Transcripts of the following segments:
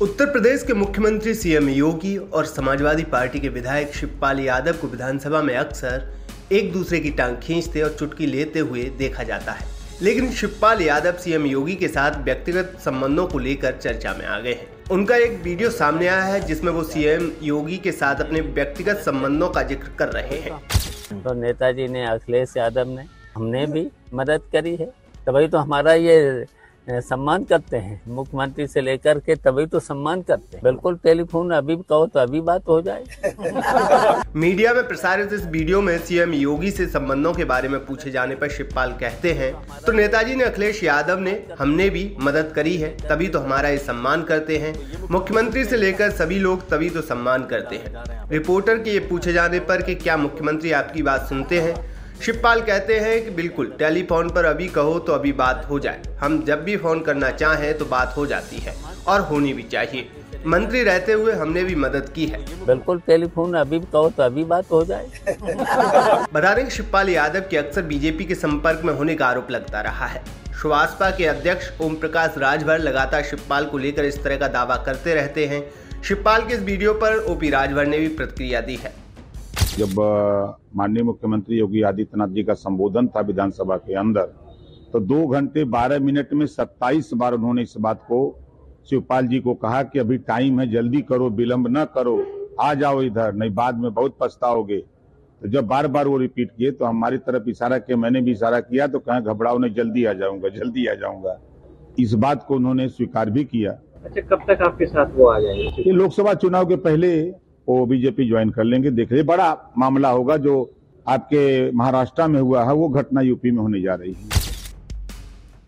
उत्तर प्रदेश के मुख्यमंत्री सीएम योगी और समाजवादी पार्टी के विधायक शिवपाल यादव को विधानसभा में अक्सर एक दूसरे की टांग खींचते और चुटकी लेते हुए देखा जाता है। लेकिन शिवपाल यादव सीएम योगी के साथ व्यक्तिगत संबंधों को लेकर चर्चा में आ गए हैं। उनका एक वीडियो सामने आया है, जिसमें वो सीएम योगी के साथ अपने व्यक्तिगत संबंधों का ज़िक्र कर रहे हैं। तो नेताजी ने, अखिलेश यादव ने हमने भी मदद करी है। तभी तो हमारा ये सम्मान करते हैं। मुख्यमंत्री से लेकर के तभी तो सम्मान करते हैं। बिल्कुल टेलीफोन, अभी कहो तो अभी बात हो जाए। मीडिया में प्रसारित इस वीडियो में सीएम योगी से संबंधों के बारे में पूछे जाने पर शिवपाल कहते हैं तो नेताजी ने अखिलेश यादव ने हमने भी मदद करी है, तभी तो हमारा ये सम्मान करते हैं। मुख्यमंत्री से लेकर सभी लोग तभी तो सम्मान करते हैं। रिपोर्टर के ये पूछे जाने पर कि क्या मुख्यमंत्री आपकी बात सुनते हैं? शिवपाल कहते हैं कि बिल्कुल टेलीफोन पर अभी कहो तो अभी बात हो जाए। हम जब भी फ़ोन करना चाहें तो बात हो जाती है और होनी भी चाहिए। मंत्री रहते हुए हमने भी मदद की है। बिल्कुल टेलीफोन अभी कहो तो अभी बात हो जाए। बता दें शिवपाल यादव के अक्सर बीजेपी के संपर्क में होने का आरोप लगता रहा है। सुभाषपा के अध्यक्ष ओम प्रकाश राजभर लगातार शिवपाल को लेकर इस तरह का दावा करते रहते हैं। शिवपाल के इस वीडियो पर ओपी राजभर ने भी प्रतिक्रिया दी है। जब माननीय मुख्यमंत्री योगी आदित्यनाथ जी का संबोधन था विधानसभा के अंदर तो दो घंटे बारह मिनट में सत्ताईस बार उन्होंने इस बात को शिवपाल जी को कहा कि अभी टाइम है जल्दी करो विलंब न करो आ जाओ इधर नहीं बाद में बहुत पछताओगे। तो जब बार बार वो रिपीट किए तो हमारी तरफ़ इशारा किया मैंने भी इशारा किया तो कहा घबराओ नहीं जल्दी आ जाऊँगा जल्दी आ जाऊँगा। इस बात को उन्होंने स्वीकार भी किया। अच्छा कब तक आपके साथ वो आ जाएँगे? ये लोकसभा चुनाव के पहले वो बीजेपी ज्वाइन कर लेंगे देख रहे बड़ा मामला होगा जो आपके महाराष्ट्र में हुआ है वो घटना यूपी में होने जा रही है।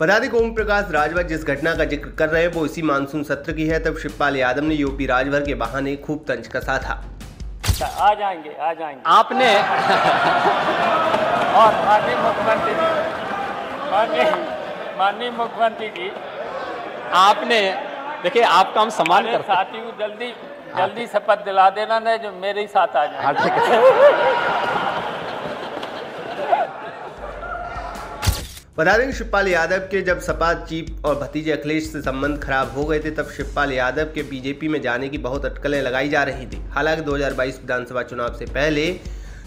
पदाधिक ओम प्रकाश राजभर जिस घटना का ज़िक्र कर रहे हैं वो इसी मानसून सत्र की है तब शिवपाल यादव ने यूपी राजभर के बहाने खूब तंज कसा था। आ जाएँगे आ जाएँगे। आपने और माननीय मुख्यमंत्री माननीय माननीय मुख्यमंत्री जी। आपने देखिए आपका हम सम्मान करते साथी को जल्दी जल्दी शपथ दिला देना नहीं जो मेरे ही साथ आ जाए ठीक है। बता दें शिवपाल यादव के जब सपा चीफ और भतीजे अखिलेश से संबंध खराब हो गए थे तब शिवपाल यादव के बीजेपी में जाने की बहुत अटकलें लगाई जा रही थी। हालाँकि 2022 विधानसभा चुनाव से पहले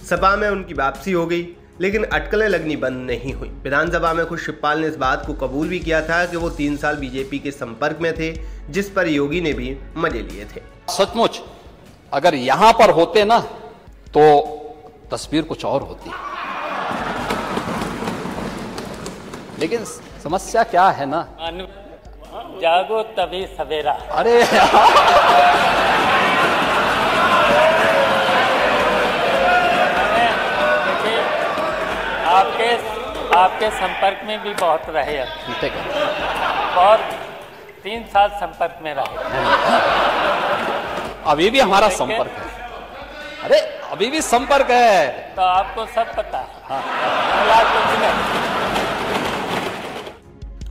सपा में उनकी वापसी हो गई। लेकिन अटकलें लगनी बंद नहीं हुई। विधानसभा में खुद शिवपाल ने इस बात को कबूल भी किया था कि वो तीन साल बीजेपी के संपर्क में थे जिस पर योगी ने भी मज़े लिए थे। सचमुच अगर यहाँ पर होते ना तो तस्वीर कुछ और होती। लेकिन समस्या क्या है ना? जागो तभी सवेरा। अरे आपके आपके संपर्क में भी बहुत रहे ठीक है। और तीन साल संपर्क में रहे। अभी भी हमारा संपर्क है। अरे अभी भी संपर्क है। तो आपको सब पता। है।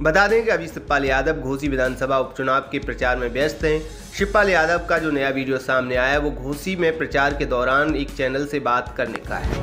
बता दें कि अभी शिवपाल यादव घोसी विधानसभा उपचुनाव के प्रचार में व्यस्त हैं। शिवपाल यादव का जो नया वीडियो सामने आया वो घोसी में प्रचार के दौरान एक चैनल से बात करने का है।